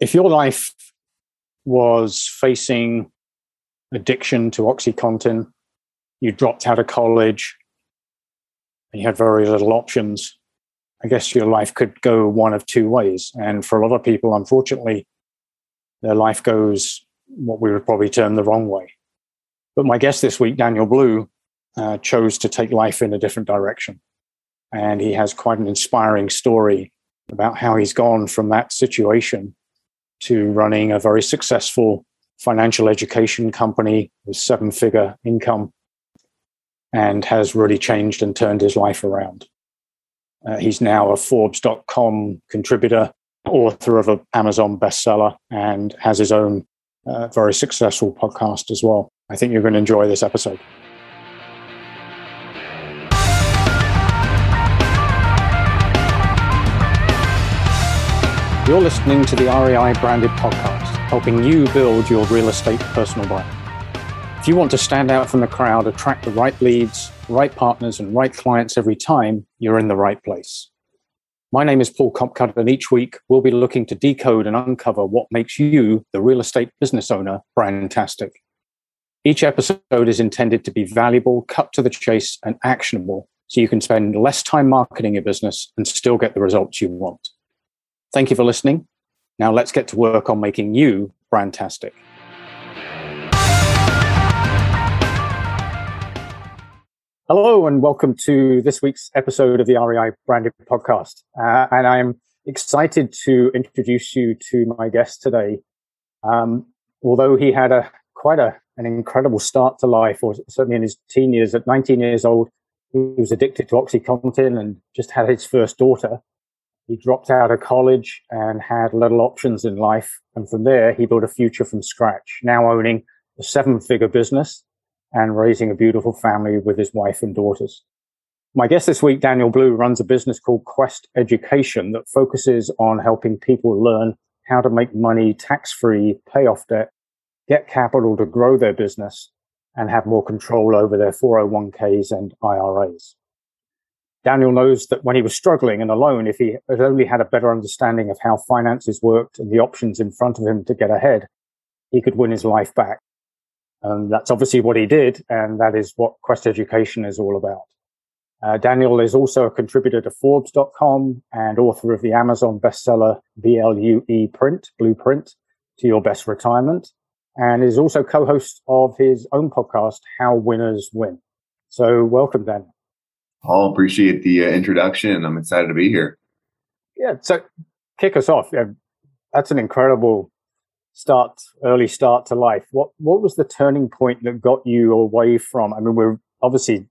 if your life was facing addiction to Oxycontin, you dropped out of college, and you had very little options, I guess your life could go one of two ways. And for a lot of people, unfortunately, their life goes what we would probably term the wrong way. But my guest this week, Daniel Blue, uh, chose to take life in a different direction. And he has quite an inspiring story about how he's gone from that situation to running a very successful financial education company with seven figure income and has really changed and turned his life around. Uh, he's now a Forbes.com contributor, author of an Amazon bestseller, and has his own uh, very successful podcast as well. I think you're going to enjoy this episode. You're listening to the REI branded podcast, helping you build your real estate personal brand. If you want to stand out from the crowd, attract the right leads, right partners, and right clients every time, you're in the right place. My name is Paul Copcutt, and each week we'll be looking to decode and uncover what makes you, the real estate business owner, brandtastic. Each episode is intended to be valuable, cut to the chase, and actionable so you can spend less time marketing your business and still get the results you want. Thank you for listening. Now let's get to work on making you brandtastic. Hello, and welcome to this week's episode of the REI Branded Podcast. Uh, and I'm excited to introduce you to my guest today. Um, although he had a quite a, an incredible start to life, or certainly in his teen years, at 19 years old, he was addicted to OxyContin and just had his first daughter. He dropped out of college and had little options in life. And from there, he built a future from scratch, now owning a seven figure business and raising a beautiful family with his wife and daughters. My guest this week, Daniel Blue, runs a business called Quest Education that focuses on helping people learn how to make money tax free, pay off debt, get capital to grow their business, and have more control over their 401ks and IRAs. Daniel knows that when he was struggling and alone, if he had only had a better understanding of how finances worked and the options in front of him to get ahead, he could win his life back. And that's obviously what he did, and that is what Quest Education is all about. Uh, Daniel is also a contributor to Forbes.com and author of the Amazon bestseller BLUE Print, Blueprint to Your Best Retirement, and is also co-host of his own podcast, How Winners Win. So welcome, Daniel. Paul, appreciate the uh, introduction. I'm excited to be here. Yeah, so kick us off. Yeah, that's an incredible start, early start to life. What what was the turning point that got you away from? I mean, we're obviously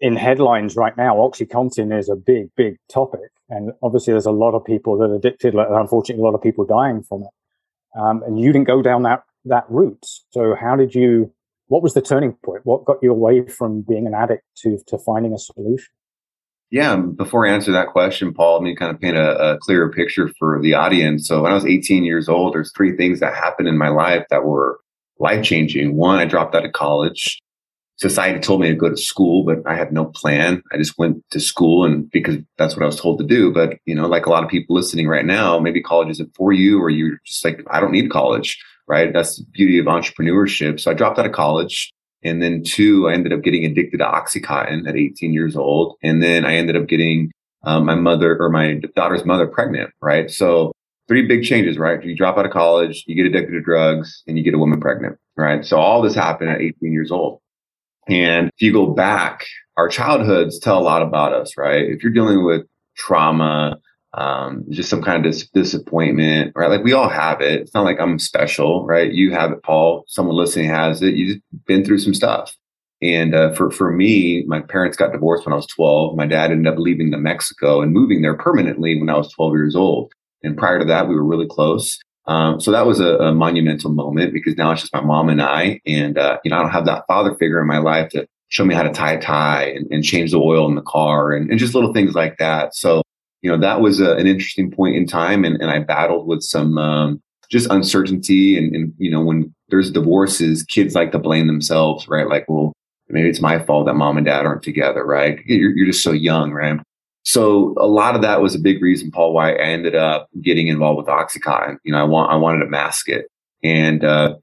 in headlines right now. OxyContin is a big, big topic, and obviously there's a lot of people that are addicted. Unfortunately, a lot of people dying from it. Um, and you didn't go down that that route. So how did you what was the turning point? What got you away from being an addict to to finding a solution? Yeah, um, before I answer that question, Paul, let me kind of paint a, a clearer picture for the audience. So when I was 18 years old, there's three things that happened in my life that were life changing. One, I dropped out of college. Society told me to go to school, but I had no plan. I just went to school and because that's what I was told to do. But, you know, like a lot of people listening right now, maybe college isn't for you or you're just like, I don't need college right? That's the beauty of entrepreneurship. So I dropped out of college. And then two, I ended up getting addicted to Oxycontin at 18 years old. And then I ended up getting um, my mother or my daughter's mother pregnant, right? So three big changes, right? You drop out of college, you get addicted to drugs, and you get a woman pregnant, right? So all this happened at 18 years old. And if you go back, our childhoods tell a lot about us, right? If you're dealing with trauma, um, just some kind of dis- disappointment, right? Like we all have it. It's not like I'm special, right? You have it, Paul. Someone listening has it. You've been through some stuff. And uh, for for me, my parents got divorced when I was 12. My dad ended up leaving to Mexico and moving there permanently when I was 12 years old. And prior to that, we were really close. Um, so that was a, a, monumental moment because now it's just my mom and I. And uh, you know, I don't have that father figure in my life to show me how to tie a tie and, and change the oil in the car and, and just little things like that. So you know, that was a, an interesting point in time. And, and I battled with some um, just uncertainty. And, and, you know, when there's divorces, kids like to blame themselves, right? Like, well, maybe it's my fault that mom and dad aren't together, right? You're, you're just so young, right? So a lot of that was a big reason, Paul, why I ended up getting involved with OxyContin. You know, I want I wanted to mask it, and uh,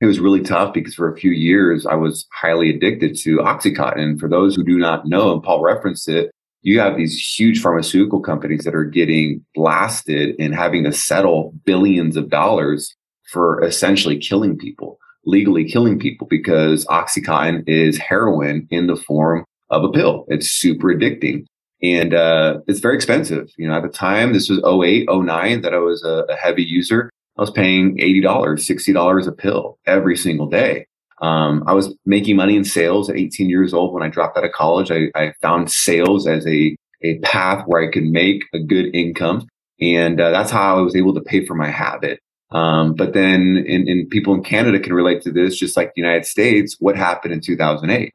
it was really tough because for a few years I was highly addicted to OxyContin. And for those who do not know, and Paul referenced it, you have these huge pharmaceutical companies that are getting blasted and having to settle billions of dollars for essentially killing people, legally killing people, because Oxycontin is heroin in the form of a pill. It's super addicting and uh, it's very expensive. You know, at the time, this was 08, 09 that I was a, a heavy user. I was paying $80, $60 a pill every single day. Um, I was making money in sales at 18 years old. When I dropped out of college, I, I found sales as a, a path where I could make a good income. And uh, that's how I was able to pay for my habit. Um, but then, in, in people in Canada can relate to this, just like the United States. What happened in 2008?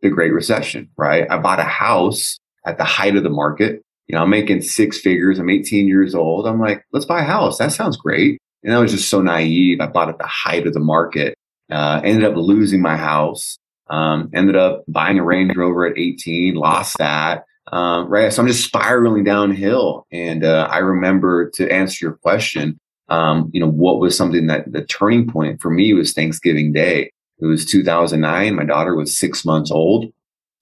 The Great Recession, right? I bought a house at the height of the market. You know, I'm making six figures. I'm 18 years old. I'm like, let's buy a house. That sounds great. And I was just so naive. I bought at the height of the market. Uh, ended up losing my house. Um, ended up buying a Range Rover at 18. Lost that. Um, right. So I'm just spiraling downhill. And uh, I remember to answer your question, um, you know, what was something that the turning point for me was Thanksgiving Day. It was 2009. My daughter was six months old.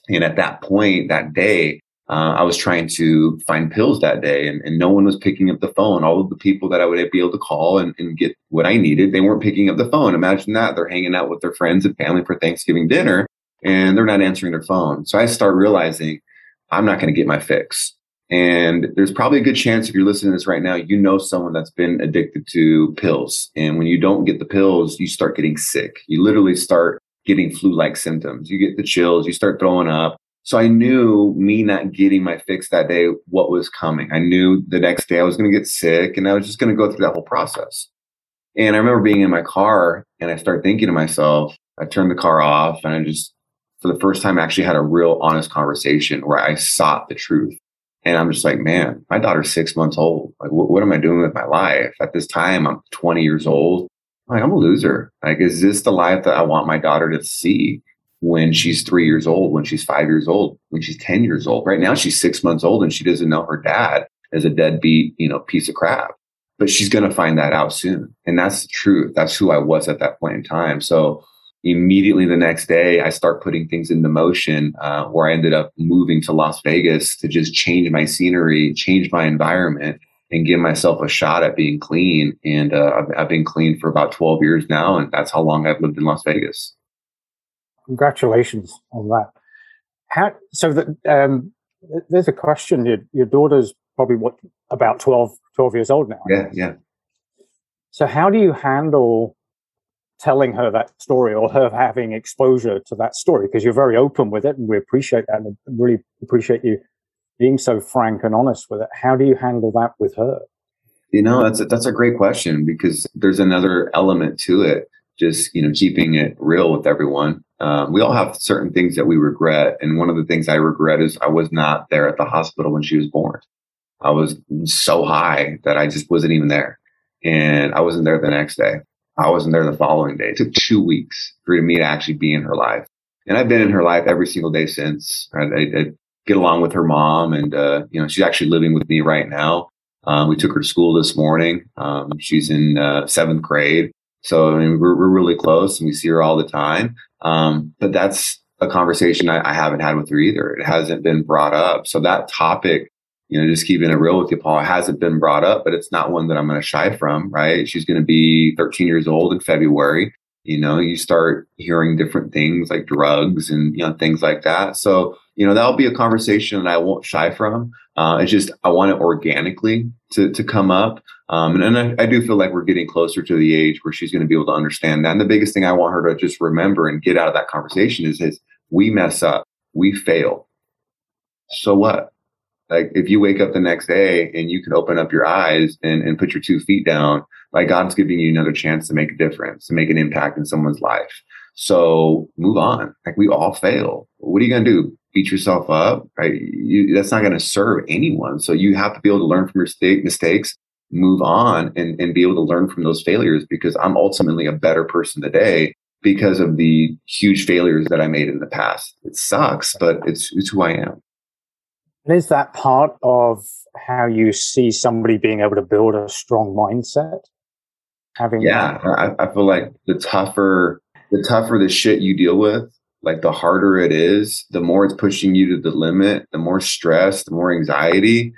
And at that point, that day, uh, I was trying to find pills that day and, and no one was picking up the phone. All of the people that I would be able to call and, and get what I needed, they weren't picking up the phone. Imagine that. They're hanging out with their friends and family for Thanksgiving dinner and they're not answering their phone. So I start realizing I'm not going to get my fix. And there's probably a good chance if you're listening to this right now, you know someone that's been addicted to pills. And when you don't get the pills, you start getting sick. You literally start getting flu like symptoms. You get the chills, you start throwing up, so I knew me not getting my fix that day, what was coming. I knew the next day I was going to get sick and I was just going to go through that whole process. And I remember being in my car and I started thinking to myself, I turned the car off and I just, for the first time, actually had a real honest conversation where I sought the truth. And I'm just like, man, my daughter's six months old. Like, what, what am I doing with my life? At this time, I'm 20 years old. Like, I'm a loser. Like, is this the life that I want my daughter to see? When she's three years old, when she's five years old, when she's 10 years old. Right now, she's six months old and she doesn't know her dad is a deadbeat, you know, piece of crap. But she's going to find that out soon. And that's the truth. That's who I was at that point in time. So immediately the next day, I start putting things into motion uh, where I ended up moving to Las Vegas to just change my scenery, change my environment, and give myself a shot at being clean. And uh, I've, I've been clean for about 12 years now. And that's how long I've lived in Las Vegas. Congratulations on that. How, so that, um, there's a question. Your, your daughter's probably what about 12, 12 years old now. Yeah, yeah. So how do you handle telling her that story or her having exposure to that story? Because you're very open with it, and we appreciate that, and really appreciate you being so frank and honest with it. How do you handle that with her? You know, that's a, that's a great question because there's another element to it. Just you know, keeping it real with everyone. Um, we all have certain things that we regret. And one of the things I regret is I was not there at the hospital when she was born. I was so high that I just wasn't even there. And I wasn't there the next day. I wasn't there the following day. It took two weeks for me to actually be in her life. And I've been in her life every single day since. I, I, I get along with her mom and, uh, you know, she's actually living with me right now. Um, we took her to school this morning. Um, she's in uh, seventh grade. So I mean, we're, we're really close and we see her all the time. Um, but that's a conversation I, I, haven't had with her either. It hasn't been brought up. So that topic, you know, just keeping it real with you, Paul, hasn't been brought up, but it's not one that I'm going to shy from, right? She's going to be 13 years old in February. You know, you start hearing different things like drugs and, you know, things like that. So, you know, that'll be a conversation that I won't shy from. Uh, it's just, I want it organically to, to come up. Um, and, and I, I, do feel like we're getting closer to the age where she's going to be able to understand that. And the biggest thing I want her to just remember and get out of that conversation is, is we mess up, we fail. So what? Like if you wake up the next day and you can open up your eyes and, and put your two feet down, like God's giving you another chance to make a difference, to make an impact in someone's life. So move on. Like we all fail. What are you going to do? Beat yourself up? Right? You, that's not going to serve anyone. So you have to be able to learn from your mistakes move on and, and be able to learn from those failures because I'm ultimately a better person today because of the huge failures that I made in the past. It sucks, but it's it's who I am. And is that part of how you see somebody being able to build a strong mindset? Having yeah, I, I feel like the tougher the tougher the shit you deal with, like the harder it is, the more it's pushing you to the limit, the more stress, the more anxiety.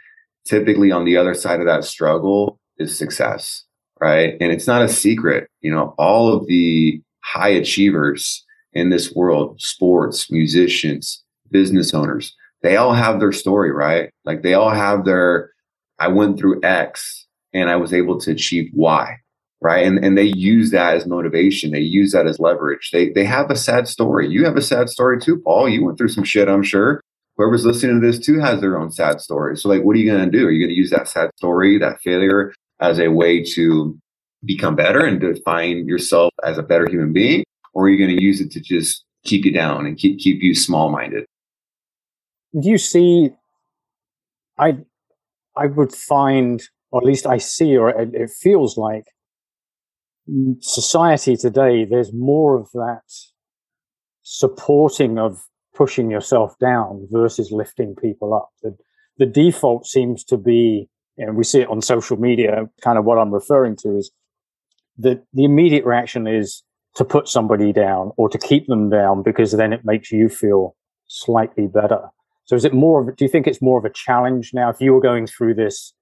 Typically, on the other side of that struggle is success, right? And it's not a secret. You know, all of the high achievers in this world, sports, musicians, business owners, they all have their story, right? Like they all have their, I went through X and I was able to achieve Y, right? And, and they use that as motivation. They use that as leverage. They, they have a sad story. You have a sad story too, Paul. You went through some shit, I'm sure. Whoever's listening to this too has their own sad story. So, like, what are you going to do? Are you going to use that sad story, that failure, as a way to become better and define yourself as a better human being? Or are you going to use it to just keep you down and keep, keep you small minded? Do you see, I, I would find, or at least I see, or it, it feels like society today, there's more of that supporting of pushing yourself down versus lifting people up. The, the default seems to be, and we see it on social media, kind of what I'm referring to is that the immediate reaction is to put somebody down or to keep them down because then it makes you feel slightly better. So is it more of, do you think it's more of a challenge now? If you were going through this,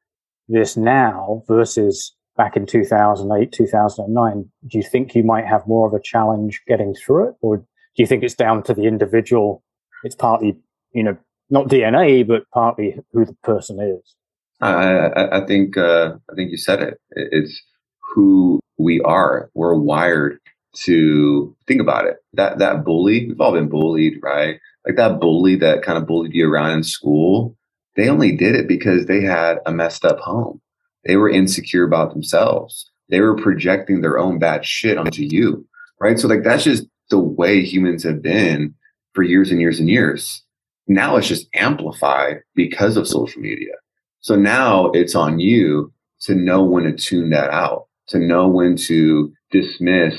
this now versus back in 2008, 2009, do you think you might have more of a challenge getting through it? Or do you think it's down to the individual? It's partly, you know, not DNA, but partly who the person is. I, I, I think uh, I think you said it. It's who we are. We're wired to think about it. That that bully, we've all been bullied, right? Like that bully that kind of bullied you around in school. They only did it because they had a messed up home. They were insecure about themselves. They were projecting their own bad shit onto you, right? So like that's just the way humans have been for years and years and years. Now it's just amplified because of social media. So now it's on you to know when to tune that out, to know when to dismiss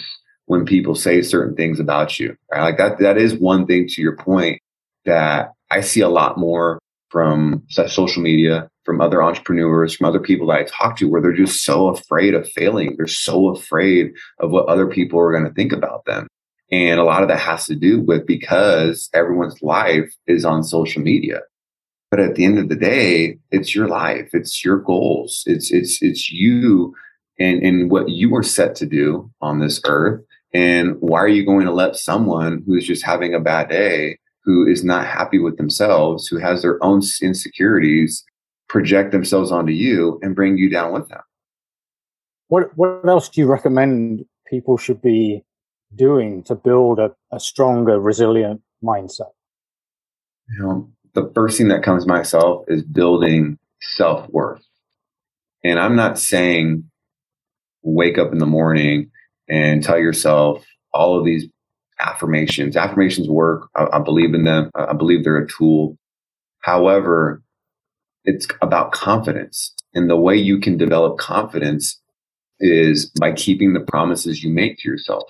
when people say certain things about you. Right? Like that, that is one thing to your point that I see a lot more from social media, from other entrepreneurs, from other people that I talk to, where they're just so afraid of failing. They're so afraid of what other people are going to think about them. And a lot of that has to do with because everyone's life is on social media. But at the end of the day, it's your life, it's your goals, it's it's it's you and, and what you were set to do on this earth. And why are you going to let someone who's just having a bad day, who is not happy with themselves, who has their own insecurities, project themselves onto you and bring you down with them? What what else do you recommend people should be doing to build a, a stronger, resilient mindset? You know, the first thing that comes to myself is building self worth. And I'm not saying wake up in the morning and tell yourself all of these affirmations. Affirmations work. I, I believe in them. I, I believe they're a tool. However, it's about confidence. And the way you can develop confidence is by keeping the promises you make to yourself.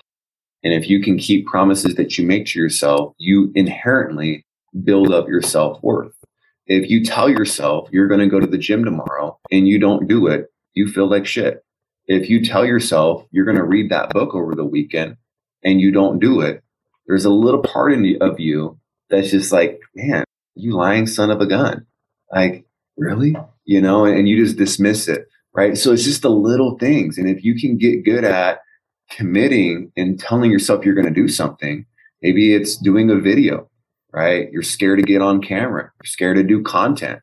And if you can keep promises that you make to yourself, you inherently build up your self worth. If you tell yourself you're going to go to the gym tomorrow and you don't do it, you feel like shit. If you tell yourself you're going to read that book over the weekend and you don't do it, there's a little part in of you that's just like, man, you lying son of a gun. Like, really? You know, and you just dismiss it. Right. So it's just the little things. And if you can get good at committing and telling yourself you're going to do something. Maybe it's doing a video, right? You're scared to get on camera. You're scared to do content.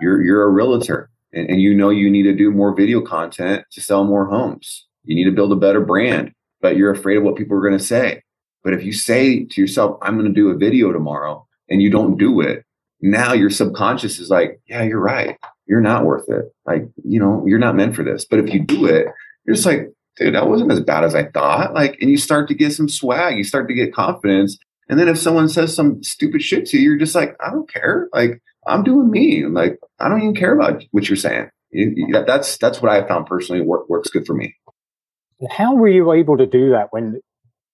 You're you're a realtor and, and you know you need to do more video content to sell more homes. You need to build a better brand, but you're afraid of what people are going to say. But if you say to yourself, I'm going to do a video tomorrow and you don't do it, now your subconscious is like, yeah, you're right. You're not worth it. Like, you know, you're not meant for this. But if you do it, you're just like, dude, that wasn't as bad as I thought. Like, and you start to get some swag, you start to get confidence. And then if someone says some stupid shit to you, you're just like, I don't care. Like, I'm doing me. Like, I don't even care about what you're saying. that's that's what I found personally work, works good for me. How were you able to do that when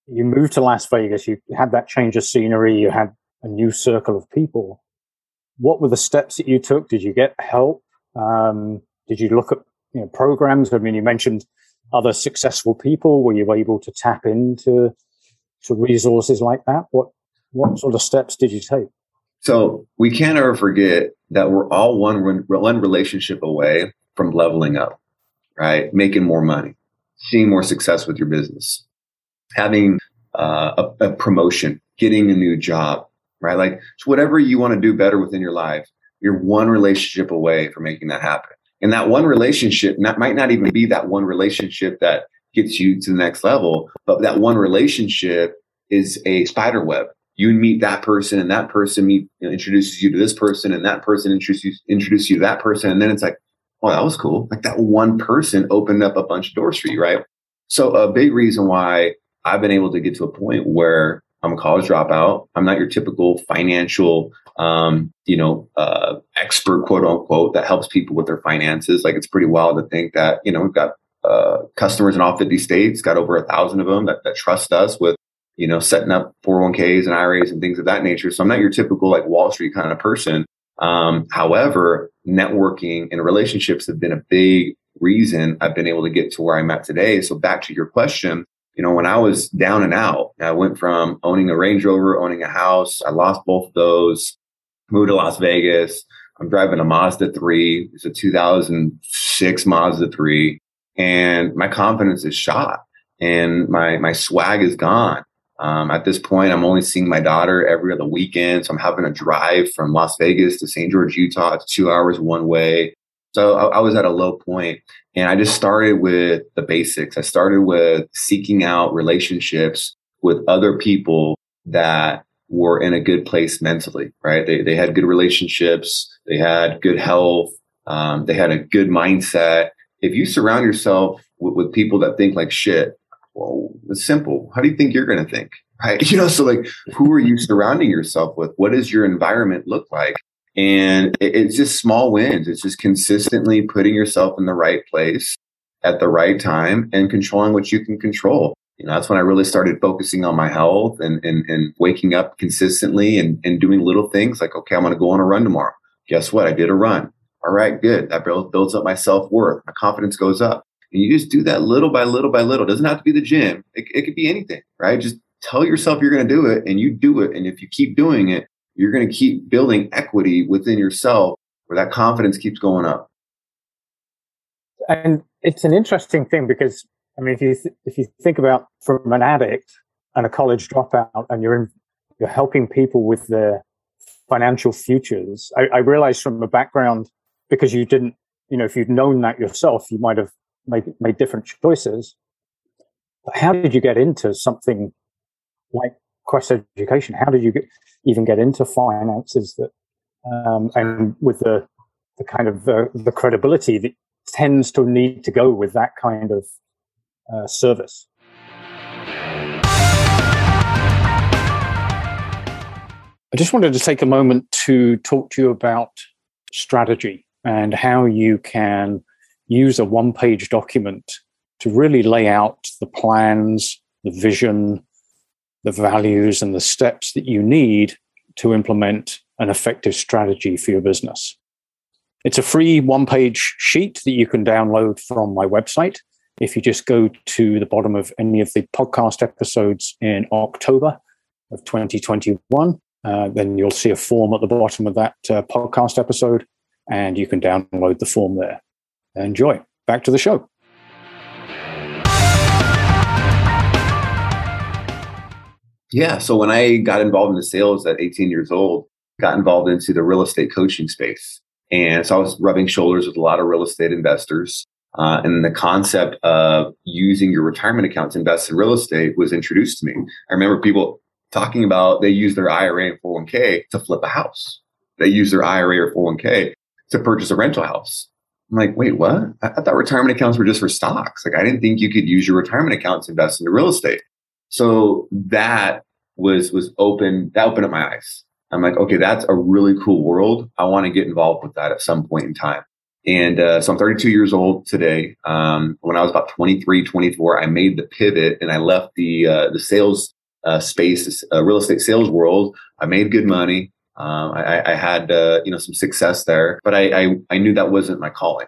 you moved to Las Vegas? You had that change of scenery. You had a new circle of people. What were the steps that you took? Did you get help? Um, did you look at you know, programs? I mean, you mentioned other successful people. Were you able to tap into to resources like that? What what sort of steps did you take? So we can't ever forget that we're all one one relationship away from leveling up, right? Making more money, seeing more success with your business, having uh, a, a promotion, getting a new job, right? Like so whatever you want to do better within your life, you're one relationship away from making that happen. And that one relationship not, might not even be that one relationship that gets you to the next level, but that one relationship is a spider web. You meet that person, and that person meet you know, introduces you to this person, and that person introduces introduces you to that person, and then it's like, oh, that was cool. Like that one person opened up a bunch of doors for you, right? So a big reason why I've been able to get to a point where I'm a college dropout. I'm not your typical financial, um, you know, uh, expert, quote unquote, that helps people with their finances. Like it's pretty wild to think that you know we've got uh, customers in all 50 states, got over a thousand of them that, that trust us with you know setting up 401ks and IRAs and things of that nature. So I'm not your typical like Wall Street kind of person. Um, however, networking and relationships have been a big reason I've been able to get to where I'm at today. So back to your question, you know, when I was down and out, I went from owning a Range Rover, owning a house. I lost both of those, moved to Las Vegas. I'm driving a Mazda 3. It's a 2006 Mazda 3. And my confidence is shot and my, my swag is gone. Um, at this point, I'm only seeing my daughter every other weekend. So I'm having a drive from Las Vegas to St. George, Utah. It's two hours one way. So I, I, was at a low point and I just started with the basics. I started with seeking out relationships with other people that were in a good place mentally, right? They, they had good relationships. They had good health. Um, they had a good mindset. If you surround yourself with, with people that think like shit, well, it's simple. How do you think you're going to think? Right. You know, so like, who are you surrounding yourself with? What does your environment look like? And it's just small wins. It's just consistently putting yourself in the right place at the right time and controlling what you can control. You know, that's when I really started focusing on my health and, and, and waking up consistently and, and doing little things like, okay, I'm going to go on a run tomorrow. Guess what? I did a run. All right, good. That builds up my self worth. My confidence goes up. And you just do that little by little by little. It doesn't have to be the gym. It, it could be anything, right? Just tell yourself you're going to do it and you do it. And if you keep doing it, you're going to keep building equity within yourself where that confidence keeps going up. And it's an interesting thing because I mean, if you th- if you think about from an addict and a college dropout, and you're in, you're helping people with their financial futures. I, I realize from a background because you didn't, you know, if you'd known that yourself, you might have made made different choices. But how did you get into something like Quest Education? How did you get, even get into finances that, um, and with the the kind of the, the credibility that tends to need to go with that kind of uh, service? I just wanted to take a moment to talk to you about strategy and how you can use a one page document to really lay out the plans, the vision, the values and the steps that you need to implement an effective strategy for your business. It's a free one page sheet that you can download from my website. If you just go to the bottom of any of the podcast episodes in October of 2021, uh, then you'll see a form at the bottom of that uh, podcast episode, and you can download the form there. Enjoy. Back to the show. Yeah. So when I got involved in the sales at 18 years old, got involved into the real estate coaching space. And so I was rubbing shoulders with a lot of real estate investors. Uh, and the concept of using your retirement account to invest in real estate was introduced to me. I remember people talking about they use their IRA and 401k to flip a house. They use their IRA or 401k to purchase a rental house. I'm like, wait, what? I, thought retirement accounts were just for stocks. Like, I didn't think you could use your retirement account to invest in real estate. So that was was open. That opened up my eyes. I'm like, okay, that's a really cool world. I want to get involved with that at some point in time. And uh, so I'm 32 years old today. Um, when I was about 23, 24, I made the pivot and I left the uh, the sales uh, space, uh, real estate sales world. I made good money. Um, I, I, had uh, you know some success there, but I, I, I knew that wasn't my calling.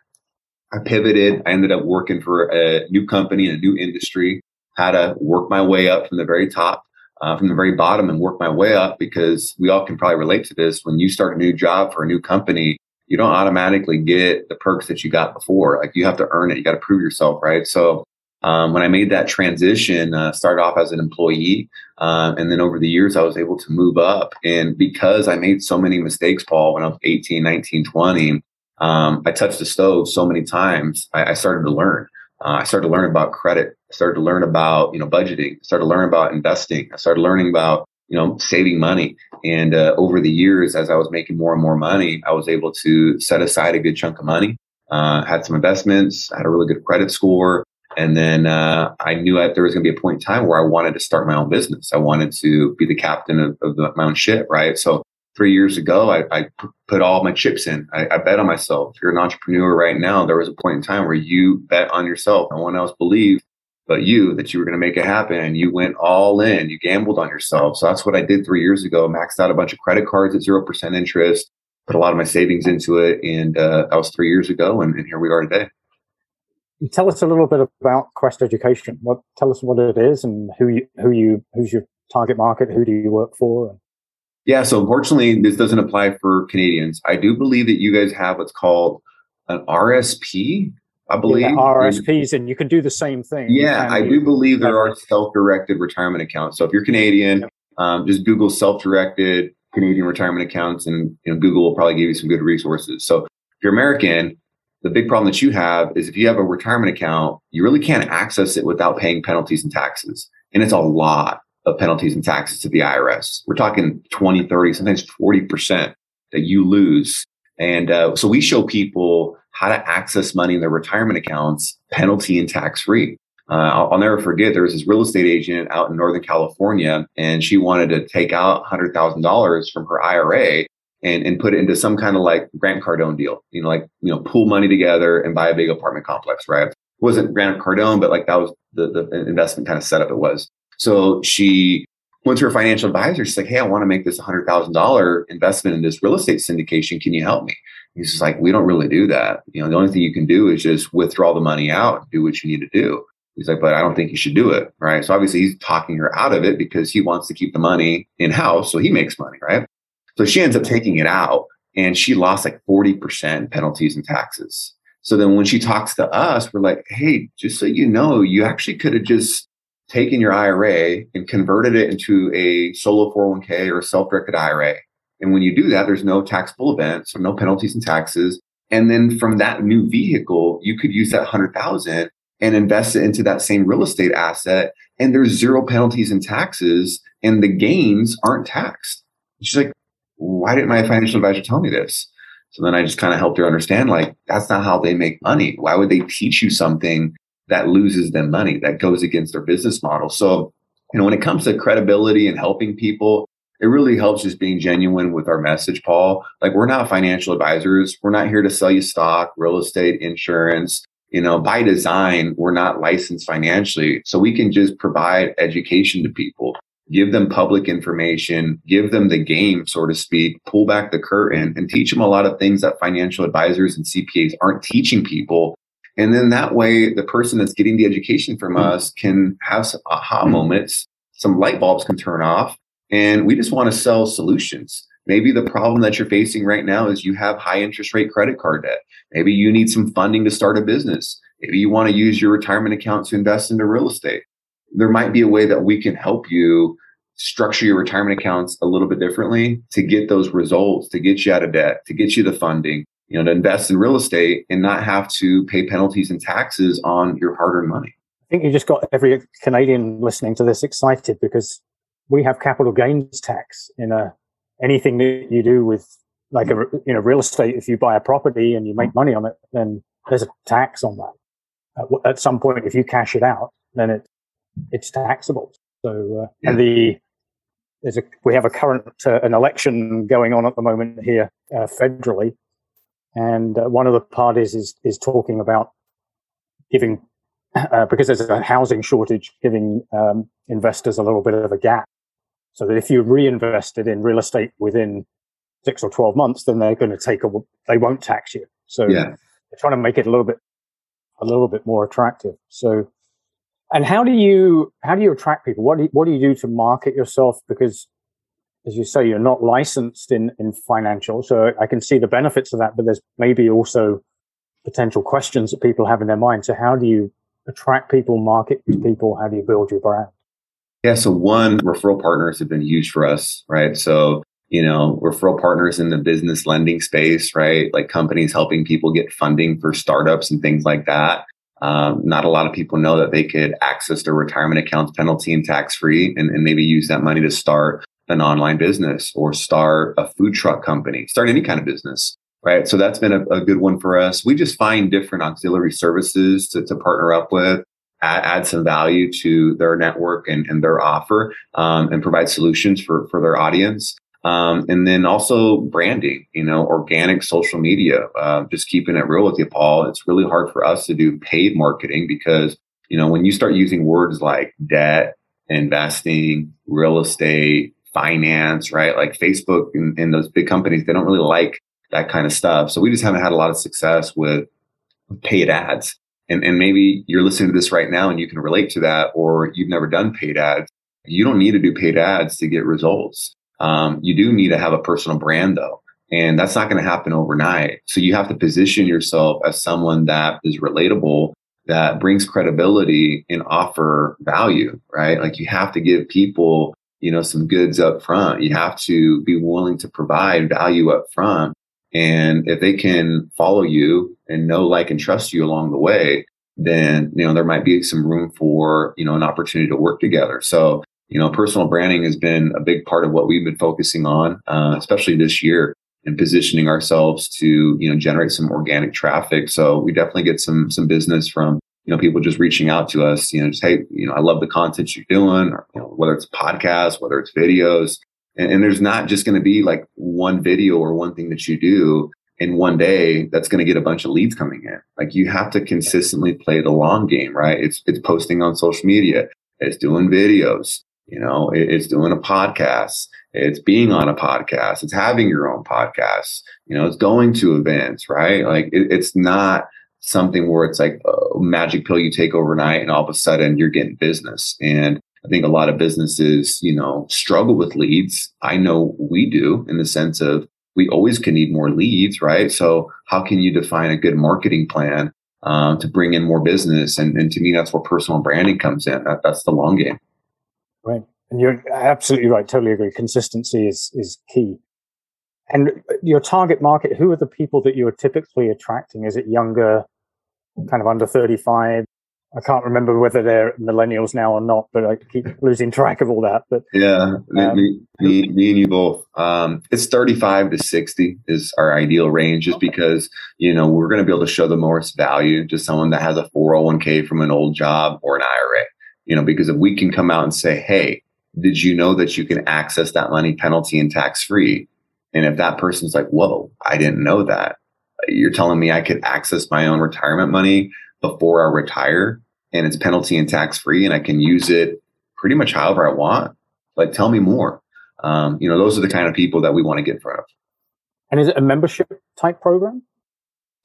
I pivoted. I ended up working for a new company in a new industry. Had to work my way up from the very top, uh, from the very bottom, and work my way up because we all can probably relate to this. When you start a new job for a new company, you don't automatically get the perks that you got before. Like you have to earn it. You got to prove yourself, right? So um, when I made that transition, uh, started off as an employee, uh, and then over the years, I was able to move up. And because I made so many mistakes, Paul, when I was 18, 19, 20, um, I touched the stove so many times, I, I started to learn. Uh, I started to learn about credit. I started to learn about, you know, budgeting. I started to learn about investing. I started learning about, you know, saving money. And uh, over the years, as I was making more and more money, I was able to set aside a good chunk of money. Uh, had some investments, had a really good credit score, and then uh, I knew that there was going to be a point in time where I wanted to start my own business. I wanted to be the captain of, of my own ship, right? So three years ago, I, I put all my chips in. I, I, bet on myself. If you're an entrepreneur right now, there was a point in time where you bet on yourself. No one else believed but you that you were going to make it happen. And you went all in. You gambled on yourself. So that's what I did three years ago. Maxed out a bunch of credit cards at zero percent interest. Put a lot of my savings into it, and uh, that was three years ago, and, and here we are today. Tell us a little bit about Quest Education. What tell us what it is and who you who you who's your target market? Who do you work for? Yeah, so unfortunately, this doesn't apply for Canadians. I do believe that you guys have what's called an RSP. I believe yeah, RSPs, and you can do the same thing. Yeah, I do believe there are self-directed retirement accounts. So if you're Canadian, yep. um, just Google self-directed Canadian retirement accounts, and you know Google will probably give you some good resources. So if you're American, the big problem that you have is if you have a retirement account, you really can't access it without paying penalties and taxes. And it's a lot of penalties and taxes to the IRS. We're talking 20, 30, sometimes 40% that you lose. And uh, so we show people how to access money in their retirement accounts penalty and tax free. Uh, I'll, I'll, never forget there was this real estate agent out in Northern California, and she wanted to take out $100,000 from her IRA and, and put it into some kind of like Grant Cardone deal, you know, like, you know, pool money together and buy a big apartment complex, right? It wasn't Grant Cardone, but like that was the, the investment kind of setup it was. So she went to her financial advisor. She's like, Hey, I want to make this $100,000 investment in this real estate syndication. Can you help me? He's just like, We don't really do that. You know, the only thing you can do is just withdraw the money out and do what you need to do. He's like, but I don't think you should do it. Right. So obviously he's talking her out of it because he wants to keep the money in house. So he makes money. Right. So she ends up taking it out and she lost like 40% penalties and taxes. So then when she talks to us, we're like, hey, just so you know, you actually could have just taken your IRA and converted it into a solo 401k or a self directed IRA. And when you do that, there's no taxable event, so no penalties and taxes. And then from that new vehicle, you could use that 100,000 and invest it into that same real estate asset. And there's zero penalties and taxes and the gains aren't taxed. She's like, why didn't my financial advisor tell me this? So then I just kind of helped her understand like, that's not how they make money. Why would they teach you something that loses them money, that goes against their business model? So, you know, when it comes to credibility and helping people, it really helps just being genuine with our message, Paul. Like, we're not financial advisors. We're not here to sell you stock, real estate, insurance. You know, by design, we're not licensed financially. So we can just provide education to people give them public information, give them the game, so to speak, pull back the curtain and teach them a lot of things that financial advisors and CPAs aren't teaching people. And then that way, the person that's getting the education from mm-hmm. us can have some aha mm-hmm. moments, some light bulbs can turn off. And we just want to sell solutions. Maybe the problem that you're facing right now is you have high interest rate credit card debt. Maybe you need some funding to start a business. Maybe you want to use your retirement account to invest into real estate there might be a way that we can help you structure your retirement accounts a little bit differently to get those results, to get you out of debt, to get you the funding, you know, to invest in real estate and not have to pay penalties and taxes on your hard-earned money. I think you just got every Canadian listening to this excited because we have capital gains tax in a anything that you do with like a you know real estate. If you buy a property and you make money on it, then there's a tax on that. At some point, if you cash it out, then it it's taxable. So, uh, yeah. and the there's a we have a current uh, an election going on at the moment here uh, federally, and uh, one of the parties is is talking about giving uh, because there's a housing shortage, giving um, investors a little bit of a gap, so that if you reinvested in real estate within six or 12 months, then they're going to take a, they won't tax you. So Yeah. they're trying to make it a little bit, a little bit more attractive. So, and how do you, how do you attract people? What do you, what do you do to market yourself? Because as you say, you're not licensed in, in financial. So I can see the benefits of that, but there's maybe also potential questions that people have in their mind. So how do you attract people, market to people? How do you build your brand? Yeah. So one, referral partners have been huge for us, right? So, you know, referral partners in the business lending space, right? Like companies helping people get funding for startups and things like that. Um, not a lot of people know that they could access their retirement accounts penalty and tax free and, and maybe use that money to start an online business or start a food truck company, start any kind of business. Right. So that's been a, a good one for us. We just find different auxiliary services to, to partner up with, add, add, some value to their network and, and their offer, um, and provide solutions for, for their audience. Um, and then also branding, you know, organic social media, uh, just keeping it real with you, Paul. It's really hard for us to do paid marketing because, you know, when you start using words like debt, investing, real estate, finance, right? Like Facebook and, and, those big companies, they don't really like that kind of stuff. So we just haven't had a lot of success with paid ads. And, and maybe you're listening to this right now and you can relate to that, or you've never done paid ads. You don't need to do paid ads to get results. Um, you do need to have a personal brand though. And that's not going to happen overnight. So you have to position yourself as someone that is relatable, that brings credibility and offer value, right? Like you have to give people you know some goods up front. You have to be willing to provide value up front. And if they can follow you and know like and trust you along the way then you know there might be some room for you know an opportunity to work together. So you know personal branding has been a big part of what we've been focusing on uh, especially this year and positioning ourselves to you know generate some organic traffic. So we definitely get some some business from you know, people just reaching out to us, you know, just, hey, you know, I love the content you're doing, or, you know, whether it's podcasts, whether it's videos. And, and there's not just going to be like one video or one thing that you do in one day that's going to get a bunch of leads coming in. Like you have to consistently play the long game, right? It's, it's posting on social media. It's doing videos. You know, it, it's doing a podcast. It's being on a podcast. It's having your own podcast. You know, it's going to events, right? Like it, it's not, something where it's like a magic pill you take overnight and all of a sudden you're getting business. And I think a lot of businesses, you know, struggle with leads. I know we do in the sense of we always can need more leads, right? So how can you define a good marketing plan um, to bring in more business? And, and to me, that's where personal branding comes in. That, that's the long game. Right. And you're absolutely right. Totally agree. Consistency is, is key. And your target market, who are the people that you're typically attracting? Is it younger, kind of under 35? I can't remember whether they're millennials now or not, but I keep losing track of all that. But yeah, um, me, me, me, and you both. Um, it's 35 to 60 is our ideal range, just because you know we're going to be able to show the most value to someone that has a 401k from an old job or an IRA. You know, because if we can come out and say, "Hey, did you know that you can access that money penalty and tax free?" And if that person's like, whoa, I didn't know that. You're telling me I could access my own retirement money before I retire and it's penalty and tax free and I can use it pretty much however I want. Like, tell me more. Um, you know, those are the kind of people that we want to get in front of. And is it a membership type program?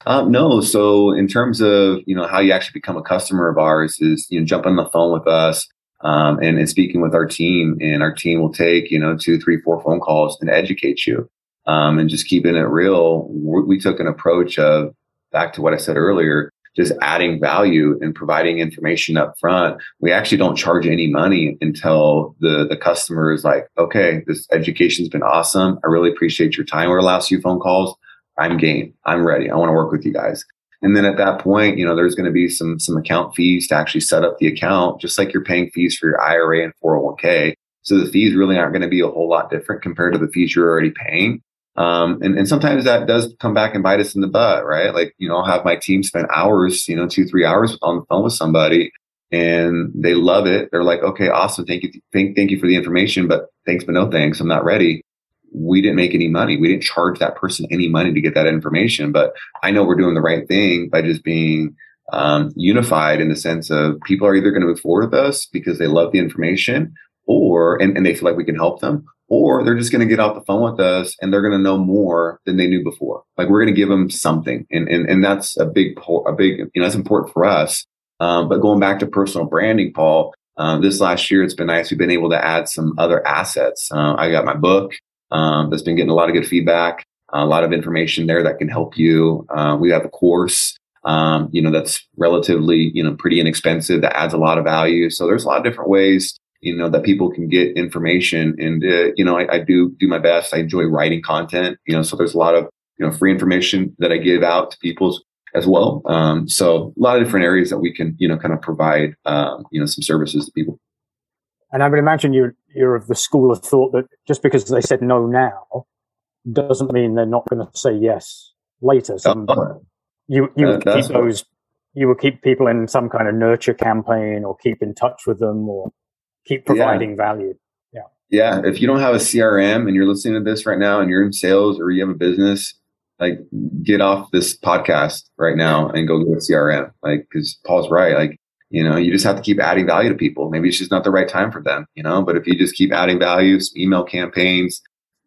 Um, no. So in terms of, you know, how you actually become a customer of ours is, you know, jump on the phone with us, um, and, and speaking with our team and our team will take you know two three four phone calls and educate you um, and just keeping it real. We took an approach of back to what i said earlier just adding value and providing information up front. We actually don't charge any money until the the customer is like okay this education's been awesome. I really appreciate your time the last few phone calls. I'm game. I'm ready. I want to work with you guys and then at that point, you know, there's going to be some some account fees to actually set up the account, just like you're paying fees for your IRA and 401k. So the fees really aren't going to be a whole lot different compared to the fees you're already paying. Um, and, and sometimes that does come back and bite us in the butt, right? Like, you know, I'll have my team spend hours, you know, two, three hours on the phone with somebody and they love it. They're like, okay, awesome. Thank you. Thank, thank you for the information, but thanks, but no thanks. I'm not ready we didn't make any money. We didn't charge that person any money to get that information. But I know we're doing the right thing by just being um, unified in the sense of people are either going to move forward with us because they love the information or and, and they feel like we can help them or they're just going to get off the phone with us and they're going to know more than they knew before. Like we're going to give them something, and and and that's a big a big you know that's important for us. Um, but going back to personal branding, Paul, uh, this last year it's been nice. We've been able to add some other assets. Uh, I got my book um, that's been getting a lot of good feedback, a lot of information there that can help you. Uh, we have a course. Um, you know that's relatively you know pretty inexpensive that adds a lot of value so there's a lot of different ways you know that people can get information and uh, you know I, I, do do my best i enjoy writing content you know so there's a lot of you know free information that i give out to people as well um, so a lot of different areas that we can you know kind of provide um, you know some services to people and i would imagine you're you're of the school of thought that just because they said no now doesn't mean they're not going to say yes later so oh, you you would keep those you would keep people in some kind of nurture campaign or keep in touch with them or keep providing yeah. value. Yeah. Yeah. If you don't have a CRM and you're listening to this right now and you're in sales or you have a business, like get off this podcast right now and go get a CRM. Like, cause Paul's right. Like, you know, you just have to keep adding value to people. Maybe it's just not the right time for them, you know, but if you just keep adding value, email campaigns,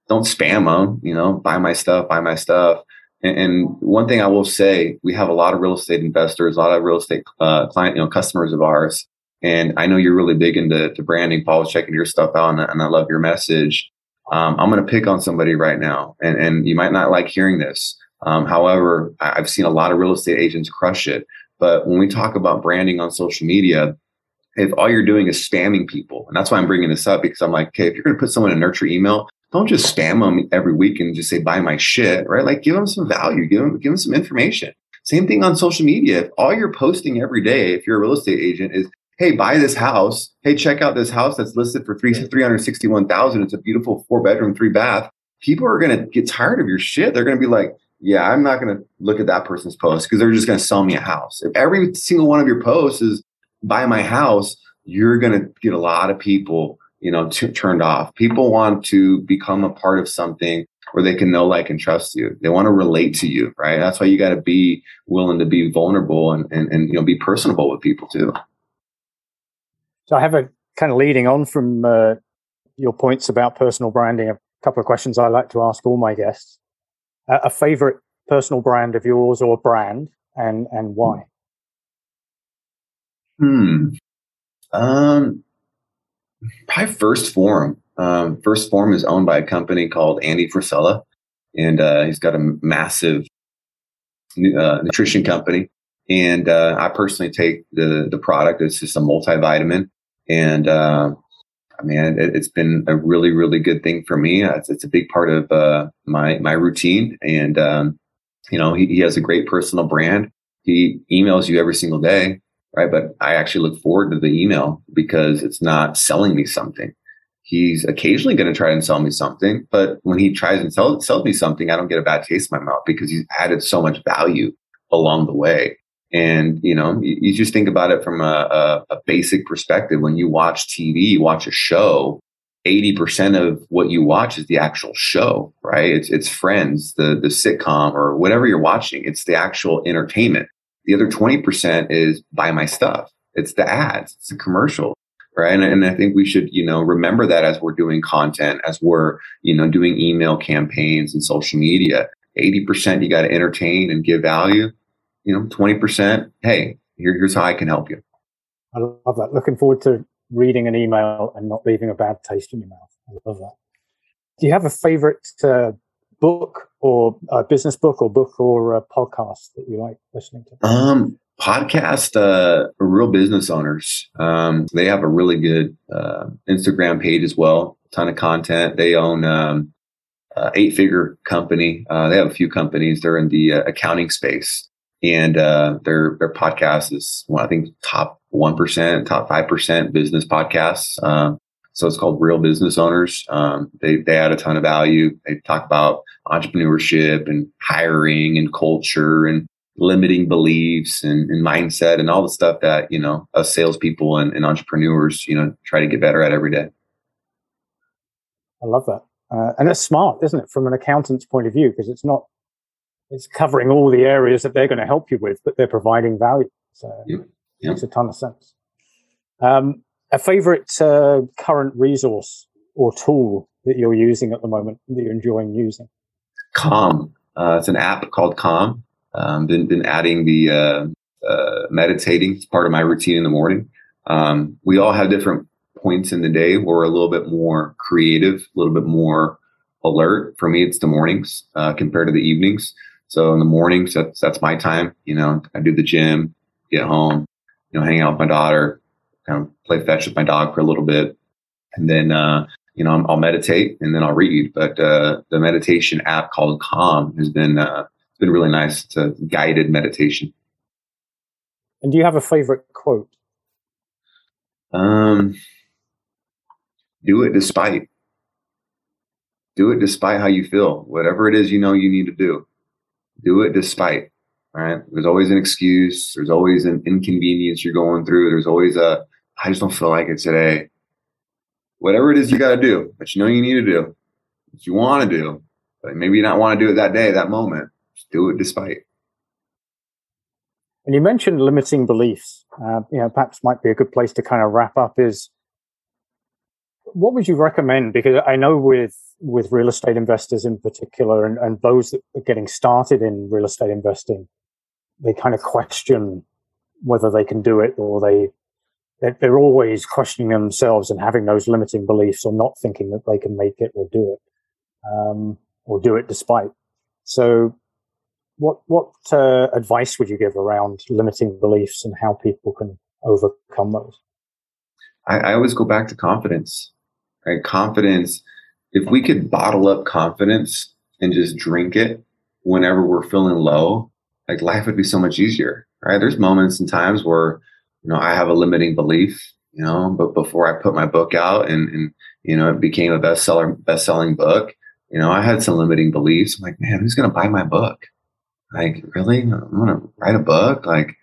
don't spam them, you know, buy my stuff, buy my stuff. And, and one thing I will say, we have a lot of real estate investors, a lot of real estate uh, client, you know, customers of ours and I know you're really big into branding. Paul was checking your stuff out, and, and I love your message. Um, I'm going to pick on somebody right now, and, and you might not like hearing this. Um, however, I've seen a lot of real estate agents crush it. But when we talk about branding on social media, if all you're doing is spamming people, and that's why I'm bringing this up because I'm like, okay, if you're going to put someone in a nurture email, don't just spam them every week and just say buy my shit, right? Like give them some value, give them give them some information. Same thing on social media. If all you're posting every day, if you're a real estate agent, is hey, buy this house. Hey, check out this house that's listed for three three hundred sixty one thousand. It's a beautiful four bedroom, three bath. People are gonna get tired of your shit. They're gonna be like, yeah, I'm not gonna look at that person's post because they're just gonna sell me a house. If every single one of your posts is buy my house, you're gonna get a lot of people, you know, t- turned off. People want to become a part of something where they can know, like, and trust you. They want to relate to you, right? That's why you got to be willing to be vulnerable and, and, and, you know, be personable with people too. So I have a kind of leading on from uh, your points about personal branding, a couple of questions I like to ask all my guests. A favorite personal brand of yours or brand and, and why? Hmm. Um, probably 1st Form. Um, 1st Form is owned by a company called Andy Frisella, and uh, he's got a massive uh, nutrition company. And uh, I personally take the the product. It's just a multivitamin, and uh, I mean, it, has been a really, really good thing for me. It's, it's a big part of uh, my my routine, and um, you know, he, he has a great personal brand. He emails you every single day, right? But I actually look forward to the email because it's not selling me something. He's occasionally going to try and sell me something, but when he tries and sell, sells me something, I don't get a bad taste in my mouth because he's added so much value along the way. And you know, you, you just think about it from a, a, a basic perspective. When you watch TV, you watch a show. 80% of what you watch is the actual show, right? It's it's Friends, the the sitcom, or whatever you're watching. It's the actual entertainment. The other 20% is buy my stuff. It's the ads, it's the commercial, right? And, and I think we should, you know, remember that as we're doing content, as we're, you know, doing email campaigns and social media. 80% you got to entertain and give value you know, 20%, hey, here, here's how I can help you. I love that. Looking forward to reading an email and not leaving a bad taste in your mouth. I love that. Do you have a favorite uh, book or a business book or book or a podcast that you like listening to? Um, podcast, uh, real business owners. Um, they have a really good uh, Instagram page as well. A ton of content. They own um, uh, eight figure company. Uh, they have a few companies. They're in the uh, accounting space and uh, their their podcast is well, I think top one percent, top five percent business podcasts. Um, so it's called Real Business Owners. Um, they they add a ton of value. They talk about entrepreneurship and hiring and culture and limiting beliefs and, and mindset and all the stuff that you know us salespeople and, and entrepreneurs you know try to get better at every day. I love that, uh, and it's smart, isn't it, from an accountant's point of view? Because it's not it's covering all the areas that they're going to help you with, but they're providing value. So yep. Yep. it makes a ton of sense. Um, a favorite uh, current resource or tool that you're using at the moment that you're enjoying using? Calm. Uh, it's an app called Calm. Um, been been adding the uh, uh, meditating. It's part of my routine in the morning. Um, we all have different points in the day where we're a little bit more creative, a little bit more alert. For me, it's the mornings uh, compared to the evenings. So in the mornings, that's that's my time. You know, I do the gym, get home, you know, hang out with my daughter, kind of play fetch with my dog for a little bit, and then uh, you know I'll meditate and then I'll read. But uh, the meditation app called Calm has been uh, been really nice. It's a guided meditation. And do you have a favorite quote? Um, do it despite. Do it despite how you feel. Whatever it is you know you need to do, do it despite. Right? There's always an excuse. There's always an inconvenience you're going through. There's always a, I just don't feel like it today. Whatever it is you got to do, but you know you need to do, what you want to do, but maybe you don't want to do it that day, that moment. Just do it despite. And you mentioned limiting beliefs. Uh, you know, perhaps might be a good place to kind of wrap up. Is what would you recommend? Because I know with with real estate investors in particular, and, and those that are getting started in real estate investing, they kind of question whether they can do it, or they they're always questioning themselves and having those limiting beliefs, or not thinking that they can make it or do it, um, or do it despite. So, what what uh, advice would you give around limiting beliefs and how people can overcome those? I, I always go back to confidence. Right, confidence. If we could bottle up confidence and just drink it whenever we're feeling low, like life would be so much easier. Right? There's moments and times where you know I have a limiting belief. You know, but before I put my book out and and you know it became a bestseller best selling book, you know I had some limiting beliefs. I'm like, man, who's going to buy my book? Like, really? I'm going to write a book? Like,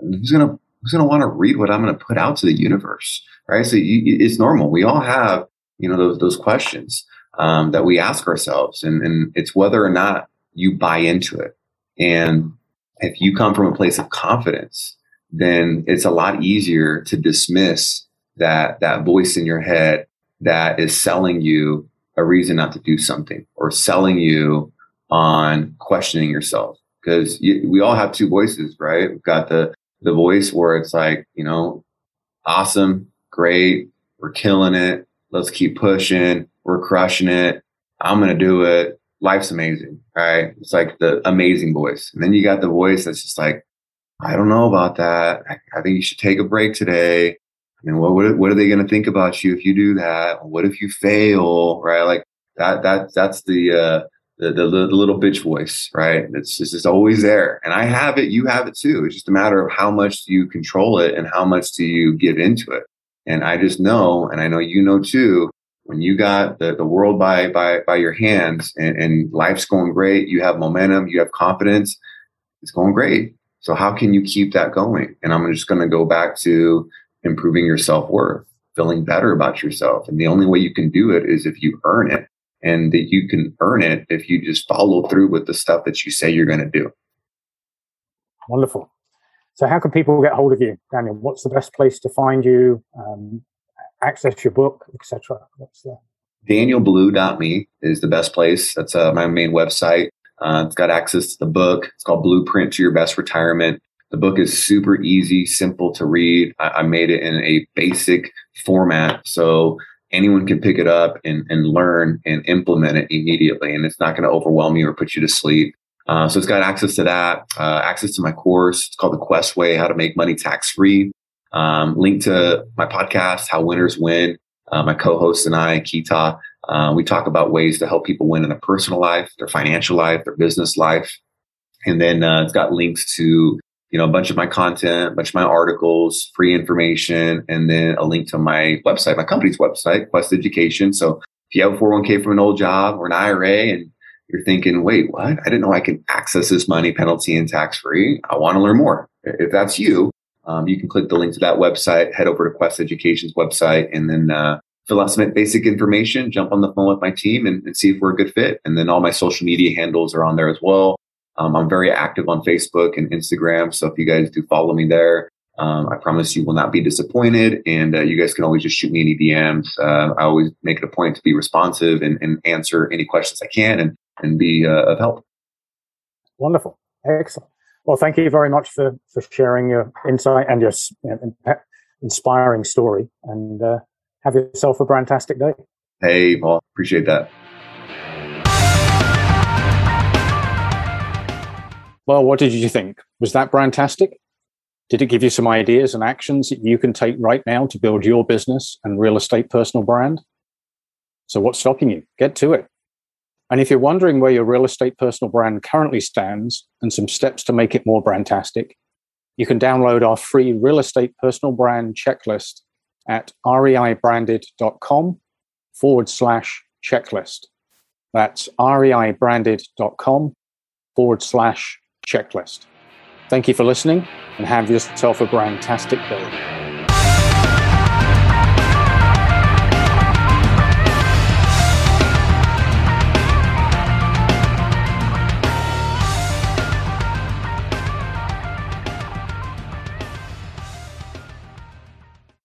who's going to who's going to want to read what I'm going to put out to the universe? Right. So you, it's normal. We all have, you know, those, those questions um, that we ask ourselves and, and it's whether or not you buy into it. And if you come from a place of confidence, then it's a lot easier to dismiss that, that voice in your head that is selling you a reason not to do something or selling you on questioning yourself because we all have two voices, right? We've got the the voice where it's like, you know, awesome, great, we're killing it, let's keep pushing, we're crushing it, I'm gonna do it, life's amazing, right? It's like the amazing voice, and then you got the voice that's just like, I don't know about that. I, I think you should take a break today. I mean, what what, what are they to think about you if you do that? What if you fail? Right? Like that. That that's the uh, the, the, the little bitch voice, right? It's just it's always there. And I have it, you have it too. It's just a matter of how much do you control it and how much do you give into it. And I just know, and I know you know too, when you got the, the world by by by your hands and, and life's going great, you have momentum, you have confidence, it's going great. So how can you keep that going? And I'm just gonna go back to improving your self-worth, feeling better about yourself. And the only way you can do it is if you earn it and that you can earn it if you just follow through with the stuff that you say you're going to do. Wonderful. So, how can people get hold of you, Daniel? What's the best place to find you, um, access your book, etc.? What's the DanielBlue.me is the best place. That's uh, my main website. Uh, it's got access to the book. It's called Blueprint to Your Best Retirement. The book is super easy, simple to read. I, I made it in a basic format. So anyone can pick it up and, and learn and implement it immediately. And it's not going to overwhelm you or put you to sleep. Uh, so it's got access to that, uh, access to my course. It's called The Quest Way How to Make Money Tax Free. Um, link to my podcast, How Winners Win. Uh, my co host and I, Kita, uh, we talk about ways to help people win in their personal life, their financial life, their business life. And then uh, it's got links to you know, a bunch of my content, a bunch of my articles, free information, and then a link to my website, my company's website, Quest Education. So if you have a 401k from an old job or an IRA and you're thinking, wait, what? I didn't know I could access this money penalty and tax free. I want to learn more. If that's you, um, you can click the link to that website, head over to Quest Education's website, and then uh, fill out some basic information, jump on the phone with my team and, and see if we're a good fit. And then all my social media handles are on there as well. Um, I'm very active on Facebook and Instagram. So if you guys do follow me there, Um, I promise you will not be disappointed. And uh, you guys can always just shoot me any DMs. Uh, I always make it a point to be responsive and, and answer any questions I can and, and be uh, of help. Wonderful. Excellent. Well, thank you very much for, for sharing your insight and your you know, inspiring story. And uh, have yourself a fantastic day. Hey, Paul. Appreciate that. Well, what did you think? Was that fantastic? Did it give you some ideas and actions that you can take right now to build your business and real estate personal brand? So, what's stopping you? Get to it. And if you're wondering where your real estate personal brand currently stands and some steps to make it more brandtastic, you can download our free real estate personal brand checklist at reibranded.com forward slash checklist. That's reibranded.com forward slash checklist. Thank you for listening and have yourself a brandtastic day.